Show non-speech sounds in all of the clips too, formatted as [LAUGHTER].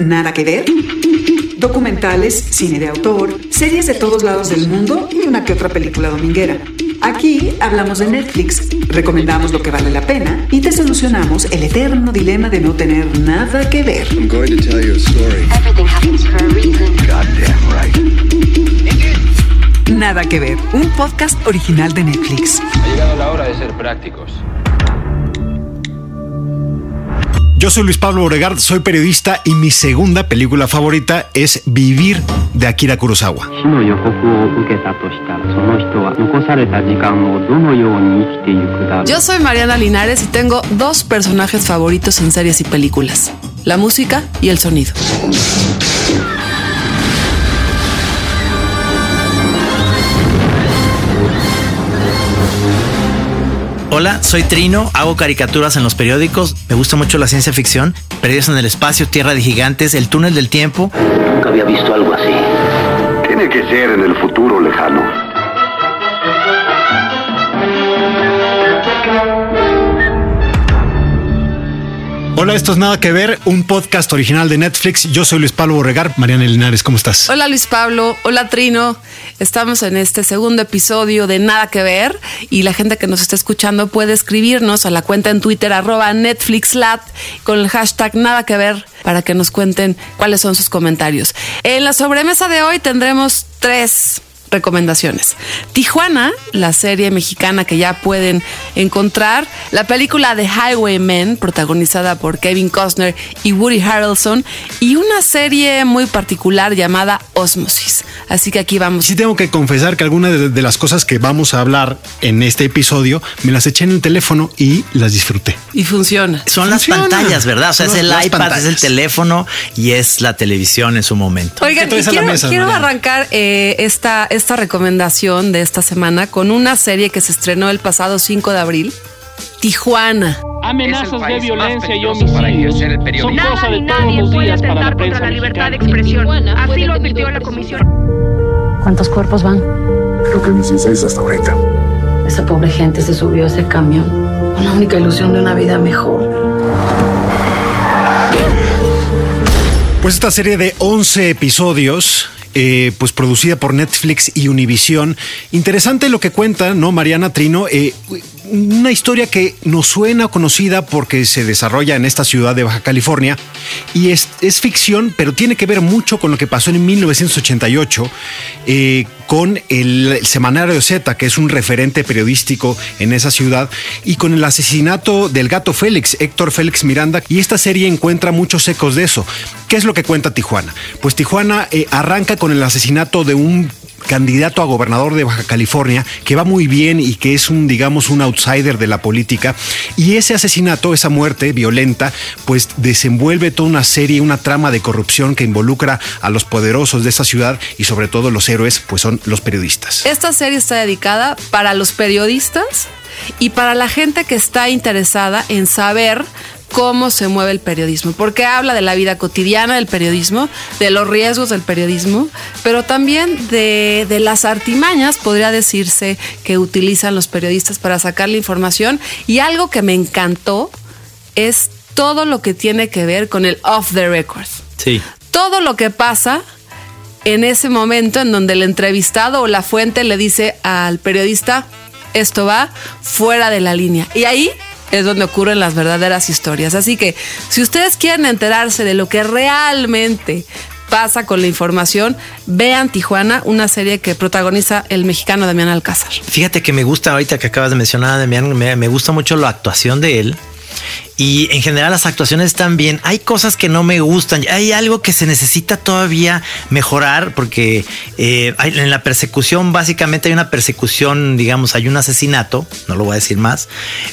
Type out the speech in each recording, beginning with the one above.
Nada que ver. Documentales, cine de autor, series de todos lados del mundo y una que otra película dominguera. Aquí hablamos de Netflix, recomendamos lo que vale la pena y te solucionamos el eterno dilema de no tener nada que ver. I'm going to tell you a story. Everything happens for a reason. Goddamn right. Nada que ver, un podcast original de Netflix. Ha llegado la hora de ser prácticos. Yo soy Luis Pablo Oregard, soy periodista y mi segunda película favorita es Vivir de Akira Kurosawa. Yo soy Mariana Linares y tengo dos personajes favoritos en series y películas, la música y el sonido. Hola, soy Trino, hago caricaturas en los periódicos, me gusta mucho la ciencia ficción, Perdidos en el espacio, Tierra de Gigantes, El túnel del tiempo. Nunca había visto algo así. Tiene que ser en el futuro lejano. Hola, esto es Nada que ver, un podcast original de Netflix. Yo soy Luis Pablo Borregar. Mariana Linares, ¿cómo estás? Hola Luis Pablo, hola Trino. Estamos en este segundo episodio de Nada que ver y la gente que nos está escuchando puede escribirnos a la cuenta en Twitter arroba NetflixLat con el hashtag Nada que ver para que nos cuenten cuáles son sus comentarios. En la sobremesa de hoy tendremos tres recomendaciones. Tijuana, la serie mexicana que ya pueden encontrar, la película The Highwaymen, protagonizada por Kevin Costner y Woody Harrelson, y una serie muy particular llamada Osmosis. Así que aquí vamos. Sí tengo que confesar que algunas de, de las cosas que vamos a hablar en este episodio me las eché en el teléfono y las disfruté. Y funciona. Son las pantallas, ¿verdad? O sea, Son es el iPad, es el teléfono y es la televisión en su momento. Oigan, ¿Qué traes y quiero, mesa, quiero Mariana? arrancar eh, esta, esta recomendación de esta semana con una serie que se estrenó el pasado 5 de abril, Tijuana. Amenazas de violencia y homicidios son cosa de todos nadie los puede días para la atentar prensa contra la libertad de expresión. Así lo advirtió la comisión. ¿Cuántos cuerpos van? Creo que 16 hasta ahorita. Esa pobre gente se subió a ese camión con la única ilusión de una vida mejor. Pues esta serie de 11 episodios, eh, pues producida por Netflix y Univision. Interesante lo que cuenta, ¿no, Mariana Trino? Eh, una historia que nos suena conocida porque se desarrolla en esta ciudad de Baja California y es, es ficción, pero tiene que ver mucho con lo que pasó en 1988 eh, con el, Semanario Z, que es un referente periodístico en esa ciudad, y con el asesinato del gato Félix, Héctor Félix Miranda, y esta serie encuentra muchos ecos de eso. ¿Qué es lo que cuenta Tijuana? Pues Tijuana eh, arranca con el asesinato de un candidato a gobernador de Baja California que va muy bien y que es un digamos un outsider de la política. Y ese asesinato esa muerte violenta pues desenvuelve toda una serie una trama de corrupción que involucra a los poderosos de esa ciudad y sobre todo los héroes pues son los periodistas. Esta serie está dedicada para los periodistas y para la gente que está interesada en saber cómo se mueve el periodismo, porque habla de la vida cotidiana del periodismo, de los riesgos del periodismo, pero también de, de las artimañas, podría decirse, que utilizan los periodistas para sacar la información. Y algo que me encantó es todo lo que tiene que ver con el off the record Sí. todo lo que pasa en ese momento en donde el entrevistado o la fuente le dice al periodista, esto va fuera de la línea. Y ahí es donde ocurren las verdaderas historias. Así que si ustedes quieren enterarse de lo que realmente pasa con la información, vean Tijuana, una serie que protagoniza el mexicano Damián Alcázar. Fíjate que me gusta ahorita que acabas de mencionar, Damián, me, me gusta mucho la actuación de él. Y en general las actuaciones están bien. Hay cosas que no me gustan. Hay algo que se necesita todavía mejorar porque eh, en la persecución básicamente hay una persecución, digamos, hay un asesinato, no lo voy a decir más,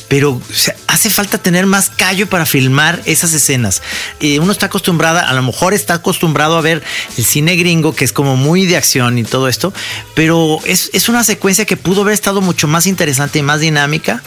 pero o sea, hace falta tener más callo para filmar esas escenas. Eh, uno está acostumbrada, a lo mejor está acostumbrado a ver el cine gringo que es como muy de acción y todo esto, pero es, es una secuencia que pudo haber estado mucho más interesante y más dinámica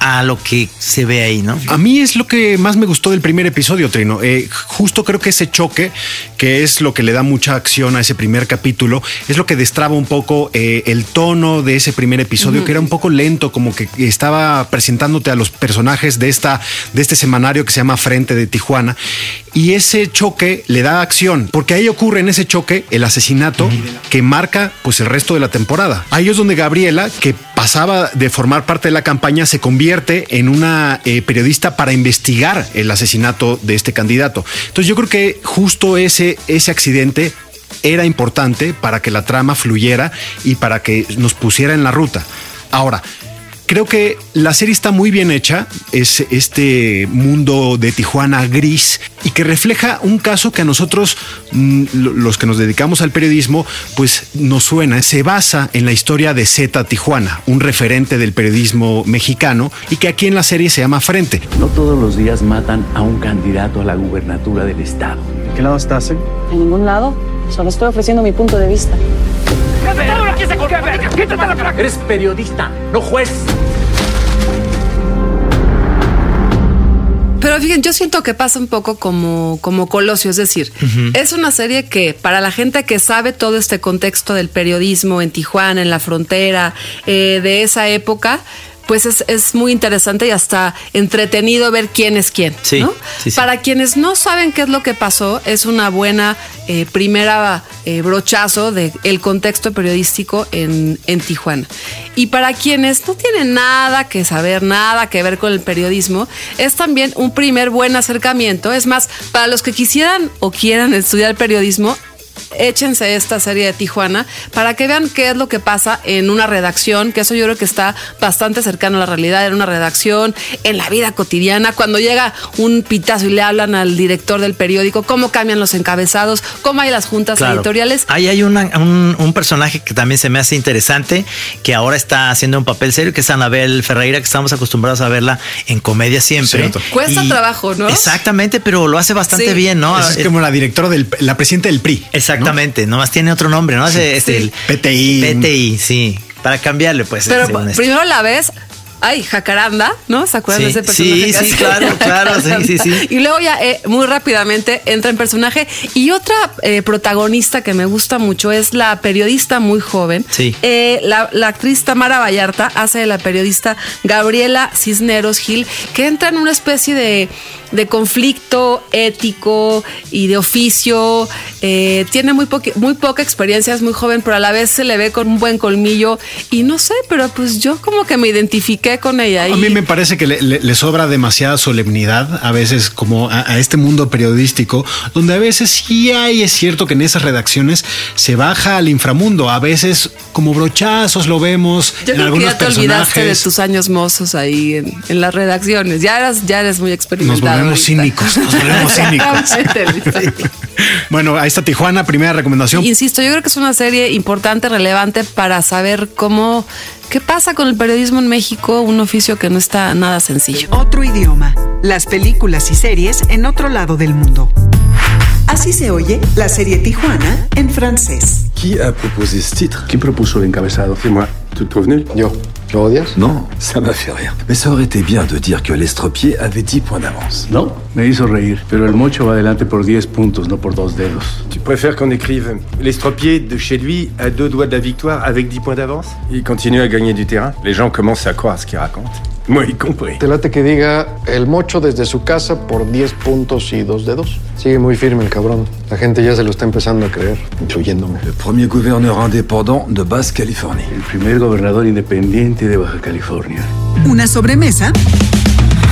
a lo que se ve ahí, ¿no? A mí es lo lo que más me gustó del primer episodio, Trino. Eh, justo creo que ese choque, que es lo que le da mucha acción a ese primer capítulo, es lo que destraba un poco eh, el tono de ese primer episodio, que era un poco lento, como que estaba presentándote a los personajes de, esta, de este semanario que se llama Frente de Tijuana. Y ese choque le da acción, porque ahí ocurre en ese choque el asesinato que marca pues el resto de la temporada. Ahí es donde Gabriela, que pasaba de formar parte de la campaña, se convierte en una eh, periodista para investigar el asesinato de este candidato. Entonces yo creo que justo ese, ese accidente era importante para que la trama fluyera y para que nos pusiera en la ruta. Ahora, creo que la serie está muy bien hecha, es este mundo de Tijuana gris y que refleja un caso que a nosotros, mm, lo- los que nos dedicamos al periodismo, pues nos suena, se basa en la historia de Z Tijuana, un referente del periodismo mexicano y que aquí en la serie se llama Frente. No todos los días matan a un candidato a la gubernatura del estado. ¿De qué lado estás? En ningún lado. Solo estoy ofreciendo mi punto de vista. Eres periodista, no juez. Pero fíjense, yo siento que pasa un poco como, como Colosio, es decir, es una serie que para la gente que sabe todo este contexto del periodismo en Tijuana, en la frontera, eh, de esa época, pues es, es muy interesante y hasta entretenido ver quién es quién. Sí, ¿no? sí, sí. Para quienes no saben qué es lo que pasó, es una buena eh, primera eh, brochazo del el contexto periodístico en, en Tijuana. Y para quienes no tienen nada que saber, nada que ver con el periodismo, es también un primer buen acercamiento. Es más, para los que quisieran o quieran estudiar periodismo, échense esta serie de Tijuana para que vean qué es lo que pasa en una redacción, que eso yo creo que está bastante cercano a la realidad, en una redacción, en la vida cotidiana, cuando llega un pitazo y le hablan al director del periódico, cómo cambian los encabezados, cómo hay las juntas Claro. editoriales. Ahí hay una- un, un personaje que también se me hace interesante, que ahora está haciendo un papel serio, que es Anabel Ferreira, que estamos acostumbrados a verla en comedia siempre. Cierto. Cuesta trabajo, ¿no? Exactamente, pero lo hace bastante Sí. bien, ¿no? Es como la directora del, la presidenta del PRI. Exactamente, nomás tiene otro nombre, ¿no? Ese- este, el PTI. PTI, sí. Para cambiarle, pues. Pero esto. primero la ves. Ay, Jacaranda, ¿no? ¿Se acuerdan Sí, de ese personaje? sí, sí, claro, claro, sí, sí, sí. [LAUGHS] Y luego ya eh, muy rápidamente entra en personaje. Y otra eh, protagonista que me gusta mucho es la periodista muy joven. Sí. Eh, la, la actriz Tamara Vallarta hace de la periodista Gabriela Cisneros Gil, que entra en una especie de, de conflicto ético y de oficio. Tiene muy, poqui- muy poca experiencia, es muy joven, pero a la vez se le ve con un buen colmillo. Y no sé, pero pues yo como que me con ella. A y- mí me parece que le, le- le sobra demasiada solemnidad a veces como a, a este mundo periodístico, donde a veces sí hay, es cierto que en esas redacciones se baja al inframundo, a veces como brochazos lo vemos Yo en creo que algunos ya te olvidaste de personajes. tus años mozos ahí en, en las redacciones. Ya eres, ya eres muy Nos experimentado. volvemos ahorita. cínicos, nos volvemos [LAUGHS] cínicos. [LAUGHS] Bueno, ahí está Tijuana, primera recomendación. Insisto, yo creo que es una serie importante, relevante para saber cómo, qué pasa con el periodismo en México, un oficio que no está nada sencillo. Otro idioma. Las películas y series en otro lado del mundo. Así se oye la serie Tijuana en francés. Qui a proposé ce titre ¿Quién propuso el encabezado? Moi. Tu te Yo. ¿Lo odias? Non, ça m'a fait rire. Mais ça aurait été bien de dire que l'estropié avait 10 points d'avance. No, me hizo reír. Pero el mocho va adelante por 10 puntos, no por dos dedos. Tu préfères qu'on écrive L'estropié de chez lui à deux doigts de la victoire avec 10 points d'avance Il continue à gagner du terrain. Les gens commencent à croire ce qu'il raconte. Moi y compris. Te late que diga el mocho desde su casa por 10 puntos y dos dedos. Sigue muy firme el cabrón. La gente ya se lo está empezando a creer, incluyéndome. Le premier gouverneur indépendant de Basse-Californie. El primer gobernador independiente de Baja California. Una sobremesa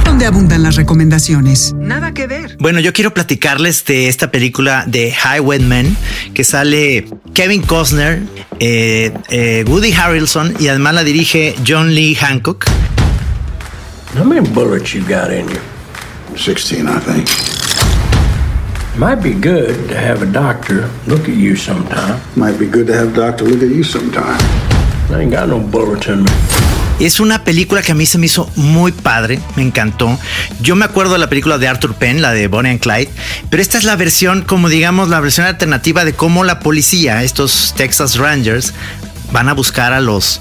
donde abundan las recomendaciones. Nada que ver. Bueno, yo quiero platicarles de esta película de Highwaymen que sale Kevin Costner, eh, eh, Woody Harrelson y además la dirige John Lee Hancock. How many bullets you got in you? 16, I think. Might be good to have a doctor look at you sometime. Might be good to have a doctor look at you sometime. I ain't got no bullets in me. Es una película que a mí se me hizo muy padre, me encantó. Yo me acuerdo de la película de Arthur Penn, la de Bonnie and Clyde, pero esta es la versión, como digamos, la versión alternativa de cómo la policía, estos Texas Rangers, van a buscar a los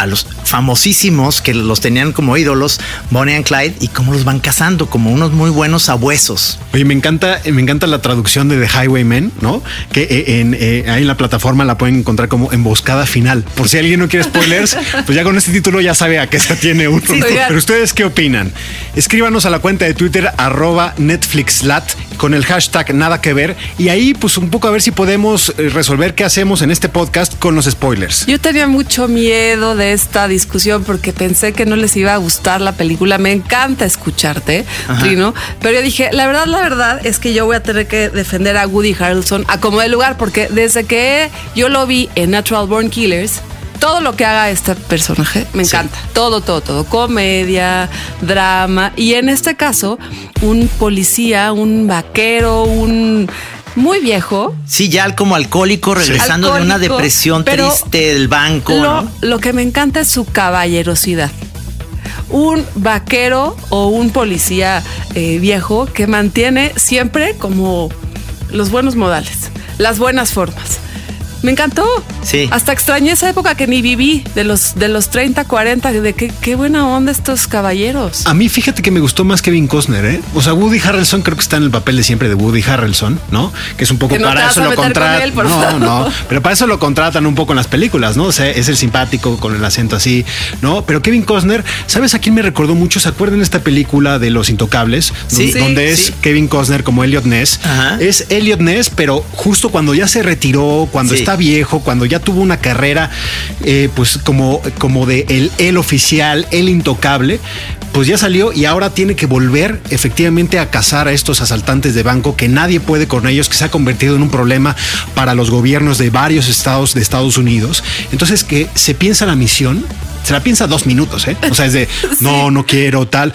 a los famosísimos que los tenían como ídolos, Bonnie and Clyde, y cómo los van cazando como unos muy buenos abuesos. Oye, me encanta, me encanta la traducción de The Highwaymen, ¿no? Que eh, en, eh, ahí en la plataforma la pueden encontrar como emboscada final. Por si alguien no quiere spoilers, [LAUGHS] pues ya con este título ya sabe a qué se tiene uno. Sí. Pero ustedes qué opinan? Escríbanos a la cuenta de Twitter arroba NetflixLat con el hashtag nada que ver y ahí pues un poco a ver si podemos eh, resolver qué hacemos en este podcast con los spoilers. Yo tenía mucho miedo de esta discusión porque pensé que no les iba a gustar la película. Me encanta escucharte, Ajá. Trino. Pero yo dije, la verdad, la verdad es que yo voy a tener que defender a Woody Harrelson a como de lugar porque desde que yo lo vi en Natural Born Killers, todo lo que haga este personaje me encanta. Todo, todo, todo. Comedia, drama. Y en este caso, un policía, un vaquero, un muy viejo. Sí, ya como alcohólico, regresando de una depresión triste del banco. Lo, ¿no? lo que me encanta es su caballerosidad. Un vaquero o un policía eh, viejo que mantiene siempre como los buenos modales, las buenas formas. Me encantó. Sí. Hasta extrañé esa época que ni viví, de los, de los 30, 40, de qué, qué buena onda estos caballeros. A mí fíjate que me gustó más Kevin Costner, ¿eh? O sea, Woody Harrelson creo que está en el papel de siempre de Woody Harrelson, ¿no? Que es un poco Que no te para vas eso a lo con contratan. No, favor. no, pero para eso lo contratan un poco en las películas, ¿no? O sea, es el simpático con el acento así, ¿no? Pero Kevin Costner, ¿sabes a quién me recordó mucho? ¿Se acuerdan esta película de Los Intocables? Sí. Don- donde Sí, es sí. Kevin Costner como Elliot Ness. Ajá. Es Elliot Ness, pero justo cuando ya se retiró, cuando Sí. Está viejo, cuando ya tuvo una carrera, eh, pues como, como de el, el oficial, el intocable, pues ya salió y ahora tiene que volver efectivamente a cazar a estos asaltantes de banco que nadie puede con ellos, que se ha convertido en un problema para los gobiernos de varios estados de Estados Unidos. Entonces que se piensa la misión, se la piensa dos minutos, ¿eh? O sea, es de [LAUGHS] no, no quiero tal.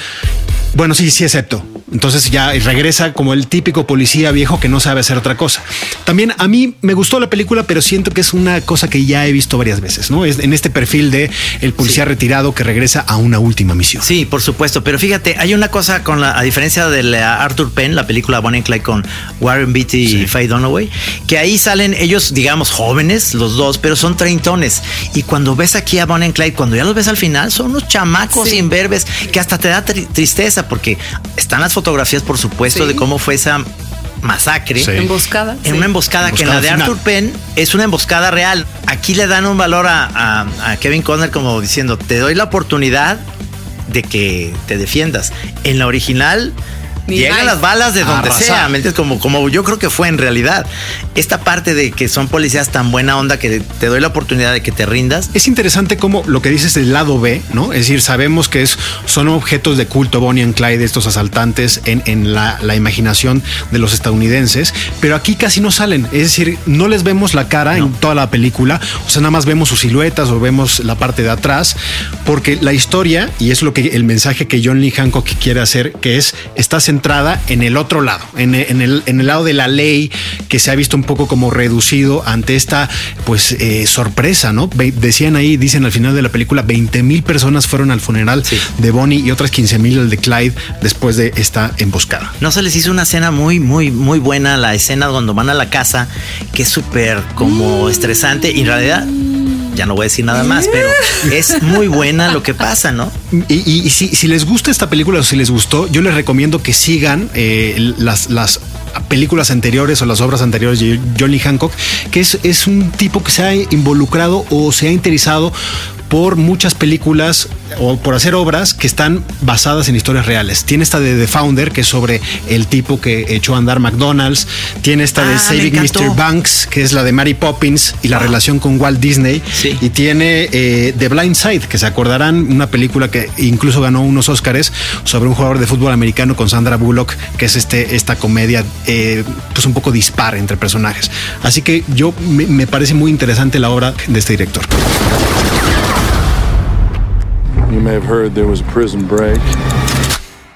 Bueno, sí, sí acepto. Entonces ya regresa como el típico policía viejo que no sabe hacer otra cosa. También a mí me gustó la película, pero siento que es una cosa que ya he visto varias veces, ¿no? Es en este perfil de el policía retirado que regresa a una última misión. Sí, por supuesto. Pero fíjate, hay una cosa con la, a diferencia de la Arthur Penn, la película Bonnie and Clyde con Warren Beatty y Faye Dunaway, que ahí salen ellos, digamos, jóvenes, los dos, pero son treintones. Y cuando ves aquí a Bonnie and Clyde, cuando ya los ves al final, son unos chamacos Sí. imberbes que hasta te da tri- tristeza porque están las fotografías, por supuesto, Sí. de cómo fue esa masacre. Sí. Emboscada. En sí. una emboscada, que en la de Arthur Penn es una emboscada real. Aquí le dan un valor a, a- a Kevin Conner como diciendo, te doy la oportunidad de que te defiendas. En la original Ni llegan más. las balas de donde Arrasar. sea, ¿me entiendes? Como, como yo creo que fue en realidad. Esta parte de que son policías tan buena onda que te doy la oportunidad de que te rindas. Es interesante como lo que dices del lado B, ¿no? Es decir, sabemos que es, son objetos de culto Bonnie and Clyde, estos asaltantes, en, en la, la imaginación de los estadounidenses, pero aquí casi no salen. Es decir, no les vemos la cara en toda la película, o sea, nada más vemos sus siluetas o vemos la parte de atrás, porque la historia, y es lo que el mensaje que John Lee Hancock quiere hacer, que es, está centrada en el otro lado, en, en el, en el lado de la ley que se ha visto un poco como reducido ante esta pues eh, sorpresa, ¿no? Decían ahí, dicen al final de la película, 20 mil personas fueron al funeral Sí. de Bonnie y otras 15 mil al de Clyde después de esta emboscada. No se les hizo una escena muy, muy, muy buena, la escena cuando van a la casa, que es súper como estresante y en realidad... Ya no voy a decir nada más, pero es muy buena lo que pasa, ¿no? Y, y- si les gusta esta película o si les gustó, yo les recomiendo que sigan eh, las, las películas anteriores o las obras anteriores de John Lee Hancock, que es, es un tipo que se ha involucrado o se ha interesado por muchas películas o por hacer obras que están basadas en historias reales. Tiene esta de The Founder, que es sobre el tipo que echó a andar McDonald's. Tiene esta Ah, de me Saving. Mr. Banks, que es la de Mary Poppins y la relación con Walt Disney. Sí. Y tiene eh, The Blind Side, que se acordarán, una película que incluso ganó unos Oscars sobre un jugador de fútbol americano con Sandra Bullock, que es este, esta comedia eh, pues un poco dispar entre personajes. Así que yo me, me parece muy interesante la obra de este director. You may have heard there was a prison break.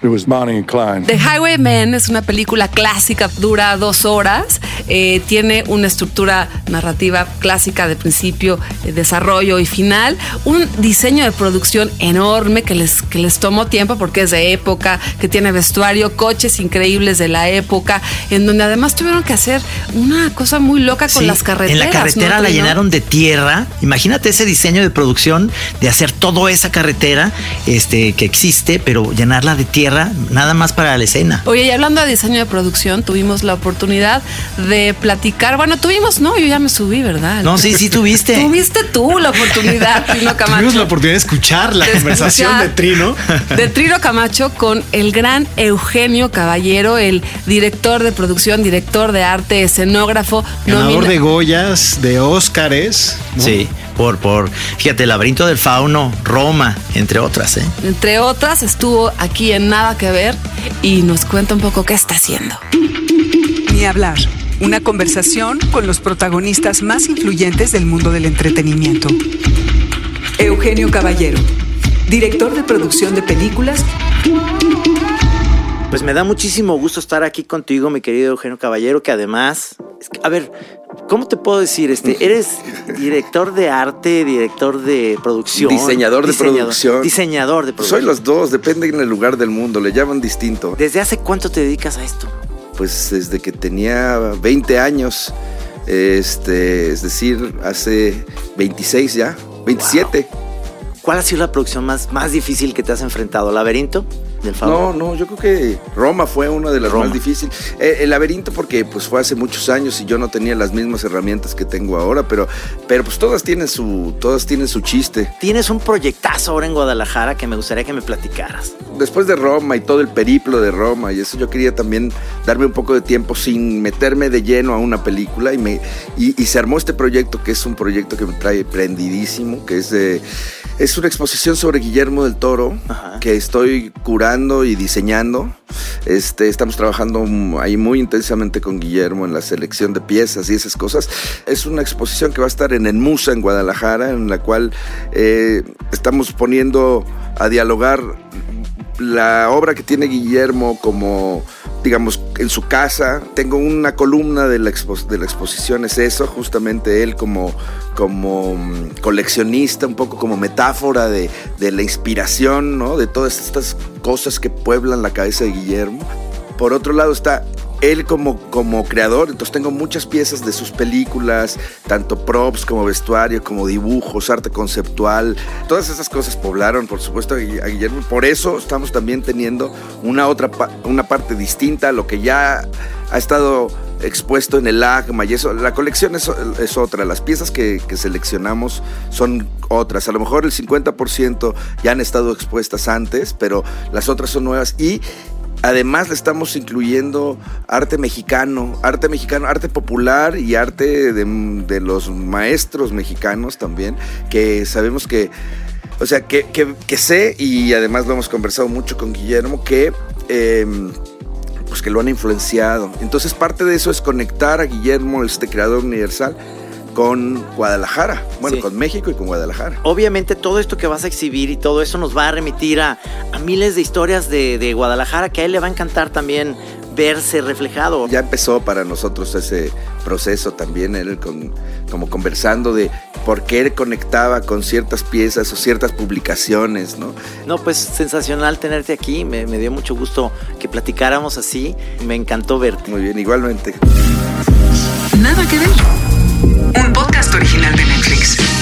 It was Bonnie and Clyde. The Highwaymen es una película clásica, dura dos horas. eh, tiene una estructura narrativa clásica de principio, eh, desarrollo y final, un diseño de producción enorme que les, que les tomó tiempo porque es de época, que tiene vestuario, coches increíbles de la época, en donde además tuvieron que hacer una cosa muy loca con Sí, las carreteras. En la carretera ¿no, la llenaron de tierra. Imagínate ese diseño de producción de hacer toda esa carretera este, que existe, pero llenarla de tierra nada más para la escena. Oye, y hablando de diseño de producción, tuvimos la oportunidad de platicar. Bueno, tuvimos, no, yo ya me subí, ¿verdad? No, sí, sí tuviste. Tuviste tú la oportunidad, [LAUGHS] Trino Camacho. Tuvimos la oportunidad de escuchar la De conversación escuchar. de Trino. [LAUGHS] De Trino Camacho con el gran Eugenio Caballero, el director de producción, director de arte, escenógrafo, Ganador nomina- de Goyas, de Óscares. ¿no? Sí, por, por, fíjate, el laberinto del fauno, Roma, entre otras, ¿eh? entre otras, estuvo aquí en Nada que Ver y nos cuenta un poco qué está haciendo. Ni hablar. Una conversación con los protagonistas más influyentes del mundo del entretenimiento. Eugenio Caballero, director de producción de películas Pues me da muchísimo gusto estar aquí contigo, mi querido Eugenio Caballero, que además, es que, a ver, ¿cómo te puedo decir? Este, [LAUGHS] eres director de arte, director de producción, Diseñador de producción. diseñador de producción. soy los dos, depende en el lugar del mundo, le llaman distinto. ¿Desde hace cuánto te dedicas a esto? Pues desde que tenía 20 años, este, es decir, hace 26 ya, 27. ¿Cuál ha sido la producción más, más difícil que te has enfrentado? ¿Laberinto del? No, no, yo creo que Roma fue una de las Roma. más difíciles. Eh, el laberinto porque pues fue hace muchos años y yo no tenía las mismas herramientas que tengo ahora, pero, pero pues todas tienen su, todas tienen su chiste. Tienes un proyectazo ahora en Guadalajara que me gustaría que me platicaras. Después de Roma y todo el periplo de Roma y eso yo quería también darme un poco de tiempo sin meterme de lleno a una película y me y, y se armó este proyecto que es un proyecto que me trae prendidísimo, que es de es una exposición sobre Guillermo del Toro que estoy curando y diseñando. Este, estamos trabajando ahí muy intensamente con Guillermo en la selección de piezas y esas cosas. Es una exposición que va a estar en el Musa en Guadalajara, en la cual eh, estamos poniendo a dialogar la obra que tiene Guillermo como, digamos, en su casa. Tengo una columna de la, de la exposición, es eso, justamente él como, como mm, coleccionista, un poco como metáfora de, de la inspiración, ¿no? De todas estas cosas que pueblan la cabeza de Guillermo. Por otro lado está él como, como creador, entonces tengo muchas piezas de sus películas, tanto props como vestuario, como dibujos, arte conceptual, todas esas cosas poblaron, por supuesto, a Guille- a Guillermo. Por eso estamos también teniendo una otra una parte distinta a lo que ya ha estado expuesto en el AGMA y eso. La colección es, es otra, las piezas que, que seleccionamos son otras. A lo mejor el 50% ya han estado expuestas antes, pero las otras son nuevas y Además le estamos incluyendo arte mexicano, arte mexicano, arte popular y arte de, de los maestros mexicanos también, que sabemos que, o sea, que, que- que sé y además lo hemos conversado mucho con Guillermo, que... em, pues que lo han influenciado. Entonces parte de eso es conectar a Guillermo, este creador universal, con Guadalajara, bueno, Sí. con México y con Guadalajara. Obviamente todo esto que vas a exhibir y todo eso nos va a remitir a, a miles de historias de, de Guadalajara que a él le va a encantar también verse reflejado. Ya empezó para nosotros ese proceso también, él con, como conversando de por qué él conectaba con ciertas piezas o ciertas publicaciones, ¿no? No, pues sensacional tenerte aquí, me, me dio mucho gusto que platicáramos así, me encantó verte. Muy bien, igualmente. Nada que ver. Un podcast original de Netflix.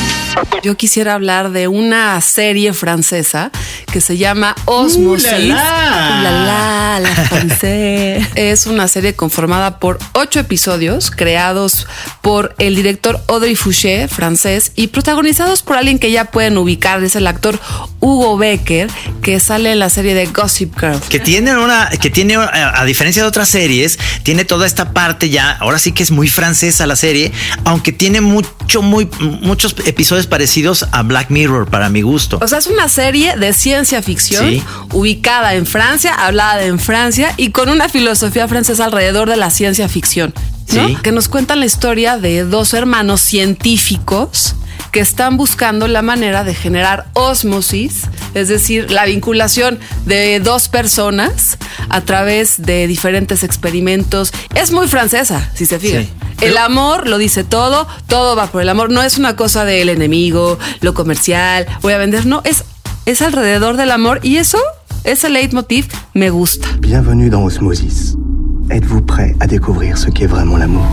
Yo quisiera hablar de una serie francesa que se llama Osmosis. ¡Uh, la, la! ¡Uh, la, la, la francés. [LAUGHS] Es una serie conformada por ocho episodios creados por el director Audrey Fouché, francés, y protagonizados por alguien que ya pueden ubicar, es el actor Hugo Becker, que sale en la serie de Gossip Girl. Que tiene una, que tiene, a a diferencia de otras series, tiene toda esta parte ya, ahora sí que es muy francesa la serie, aunque tiene mucho, muy, muchos episodios parecidos a Black Mirror para mi gusto. O sea, es una serie de ciencia ficción Sí. ubicada en Francia, hablada en Francia y con una filosofía francesa alrededor de la ciencia ficción. ¿no? Sí. Que nos cuentan la historia de dos hermanos científicos que están buscando la manera de generar osmosis, es decir, la vinculación de dos personas a través de diferentes experimentos. Es muy francesa, si se fijan. Sí. El amor lo dice todo, todo va por el amor. No es una cosa del enemigo, lo comercial, voy a vender. No, es, es alrededor del amor y eso, ese leitmotiv, me gusta. Bienvenue dans Osmosis. Êtes-vous prêt à découvrir ce qu'est vraiment l'amour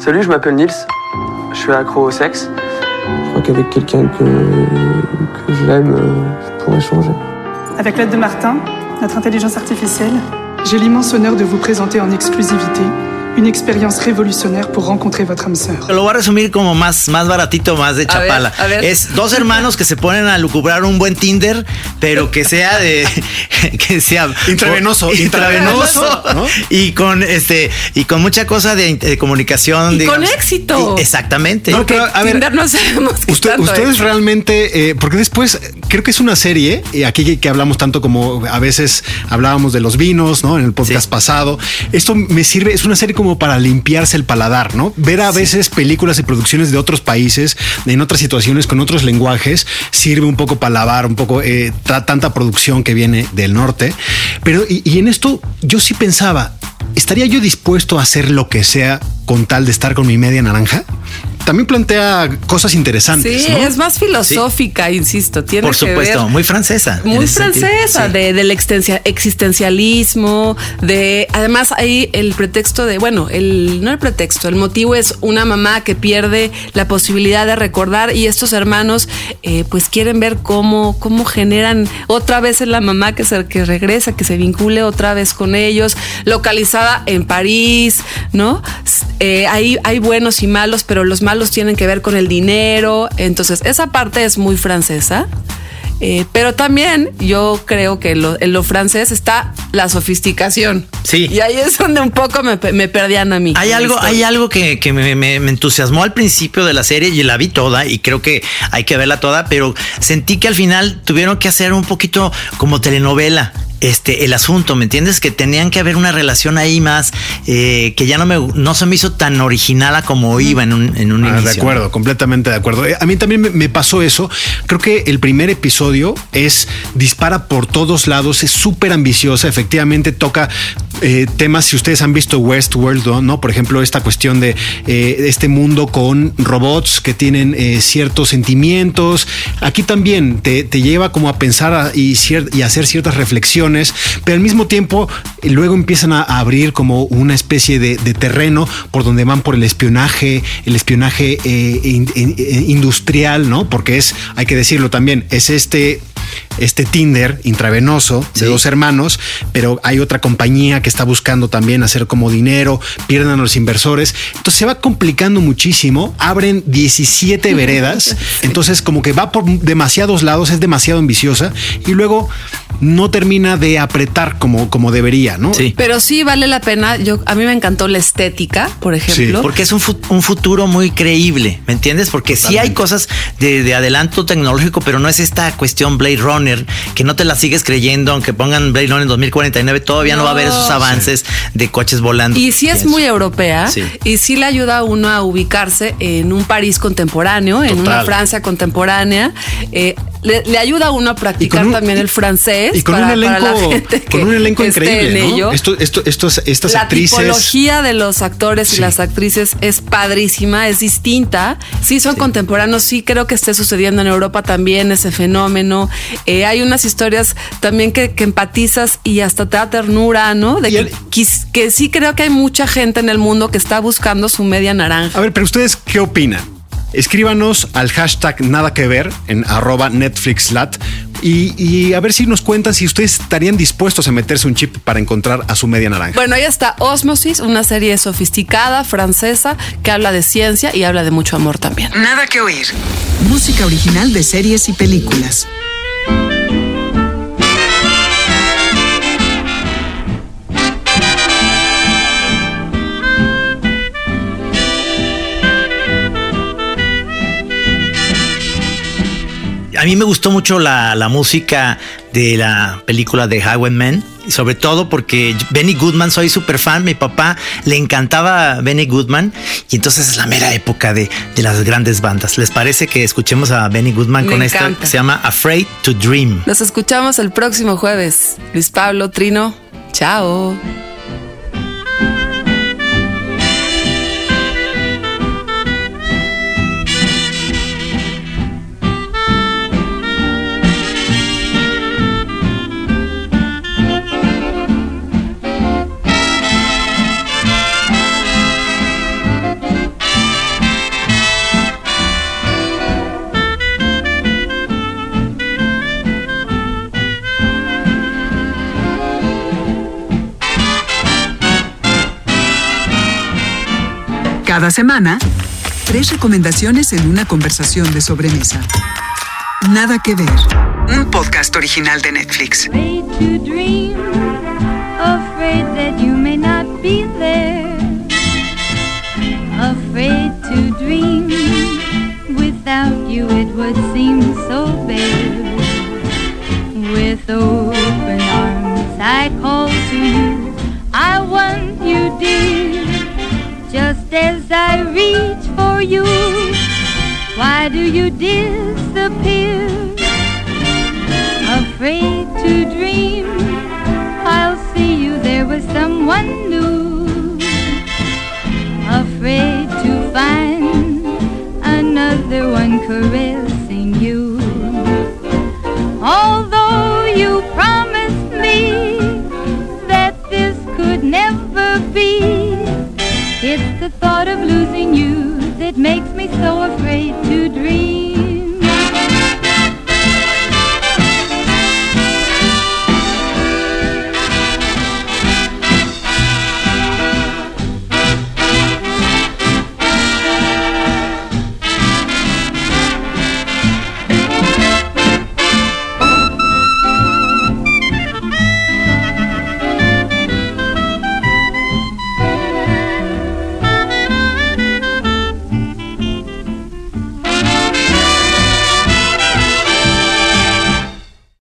Salut, je m'appelle Nils. Je suis accro au sexe. Je crois qu'avec quelqu'un que, que j'aime, euh, je pourrais changer. Avec l'aide de Martin, notre intelligence artificielle, j'ai l'immense honneur de vous présenter en exclusivité une expérience révolutionnaire pour rencontrer votre âme sœur. Lo voy a resumir como más, más baratito, más de A ver, chapala. a ver. Es dos hermanos que se ponen a lucubrar un buen Tinder, pero que sea de. [LAUGHS] que sea. Intravenoso, intravenoso, ¿no? [LAUGHS] Y con este. Y con mucha cosa de, de comunicación. Y digamos. con éxito. Y- exactamente. No, pero, a ver, Tinder no sabemos qué Usted- tanto ustedes es. realmente, eh, porque después eh, creo que es una serie, y aquí que, que hablamos tanto como a veces hablábamos de los vinos, ¿no? En el podcast pasado. Esto me sirve, es una serie como para limpiarse el paladar, ¿no? Ver a veces películas y producciones de otros países, en otras situaciones, con otros lenguajes, sirve un poco para lavar un poco eh, tanta producción que viene del norte. Pero, y, y en esto yo sí pensaba, ¿estaría yo dispuesto a hacer lo que sea con tal de estar con mi media naranja? También plantea cosas interesantes. Sí, ¿no? es más filosófica, insisto. Tiene Por que supuesto, ver- muy francesa. Muy francesa, Sí. de, del extensia- existencialismo, de además hay el pretexto de, bueno, el no el pretexto, el motivo es una mamá que pierde la posibilidad de recordar y estos hermanos eh, pues quieren ver cómo, cómo generan otra vez en la mamá que se que regresa, que se vincule otra vez con ellos, localizada en París, ¿no? Eh, hay, hay buenos y malos, pero los malos tienen que ver con el dinero, entonces esa parte es muy francesa. Eh, pero también yo creo que lo- en lo francés está la sofisticación. Sí. Y ahí es donde un poco me, me perdían a mí. Hay algo, historia. hay algo que, que me, me- me entusiasmó al principio de la serie y la vi toda y creo que hay que verla toda, pero sentí que al final tuvieron que hacer un poquito como telenovela. Este, el asunto, ¿me entiendes? Que tenían que haber una relación ahí más eh, que ya no me no se me hizo tan original a como iba en un, en un Ah, inicio. de acuerdo, completamente de acuerdo. Eh, A mí también me, me pasó eso. Creo que el primer episodio es dispara por todos lados, es súper ambiciosa. Efectivamente toca eh, temas. Si ustedes han visto Westworld, ¿no? ¿no? Por ejemplo, esta cuestión de eh, este mundo con robots que tienen eh, ciertos sentimientos. Aquí también te, te lleva como a pensar a- y, cier- y hacer ciertas reflexiones, pero al mismo tiempo luego empiezan a abrir como una especie de, de terreno por donde van por el espionaje, el espionaje eh, in- in- eh, industrial, ¿no? Porque es, hay que decirlo también, es este este Tinder intravenoso de dos hermanos, pero hay otra compañía que está buscando también hacer como dinero, pierden a los inversores. Entonces se va complicando muchísimo, abren 17 veredas, [LAUGHS] entonces como que va por demasiados lados, es demasiado ambiciosa y luego no termina de apretar como, como debería, ¿no? Sí. Pero sí vale la pena. Yo a mí me encantó la estética, por ejemplo. Porque es un, fu- un futuro muy creíble, ¿me entiendes? Porque sí hay cosas de, de adelanto tecnológico, pero no es esta cuestión Blade Runner, que no te la sigues creyendo, aunque pongan Blade Runner en 2049, todavía no, va a haber esos avances de coches volando. Y sí es muy europea Sí. y sí le ayuda a uno a ubicarse en un París contemporáneo, en una Francia contemporánea. Eh, le, le ayuda a uno a practicar un- también el francés. Y con para- un la elenco, con un elenco increíble, en ¿no? ello. Esto, esto, estos, estas la actrices. tipología de los actores y las actrices es padrísima, es distinta. Sí, son contemporáneos, sí creo que esté sucediendo en Europa también ese fenómeno. Eh, hay unas historias también que, que empatizas y hasta te da ternura, ¿no? De que, que sí creo que hay mucha gente en el mundo que está buscando su media naranja. A ver, pero ustedes, ¿qué opinan? Escríbanos al hashtag nada que ver en arroba NetflixLat y, y a ver si nos cuentan si ustedes estarían dispuestos a meterse un chip para encontrar a su media naranja. Bueno, ahí está Osmosis, una serie sofisticada, francesa, que habla de ciencia y habla de mucho amor también. Nada que oír. Música original de series y películas. A mí me gustó mucho la, la música de la película de Highwayman Y sobre todo porque Benny Goodman, soy súper fan, mi papá le encantaba Benny Goodman y entonces es la mera época de, de las grandes bandas. ¿Les parece que escuchemos a Benny Goodman Me con esto encanta. que se llama Afraid to Dream? Nos escuchamos el próximo jueves. Luis Pablo, Trino, chao. Cada semana, tres recomendaciones en una conversación de sobremesa. Nada que ver. Un podcast original de Netflix. Afraid to dream, afraid that you may not be there. Afraid to dream, without you it would seem so bare. With open arms I call to you, I want you dear. As I reach for you, why do you disappear? Afraid to dream, I'll see you there with someone new. Afraid to find another one caressing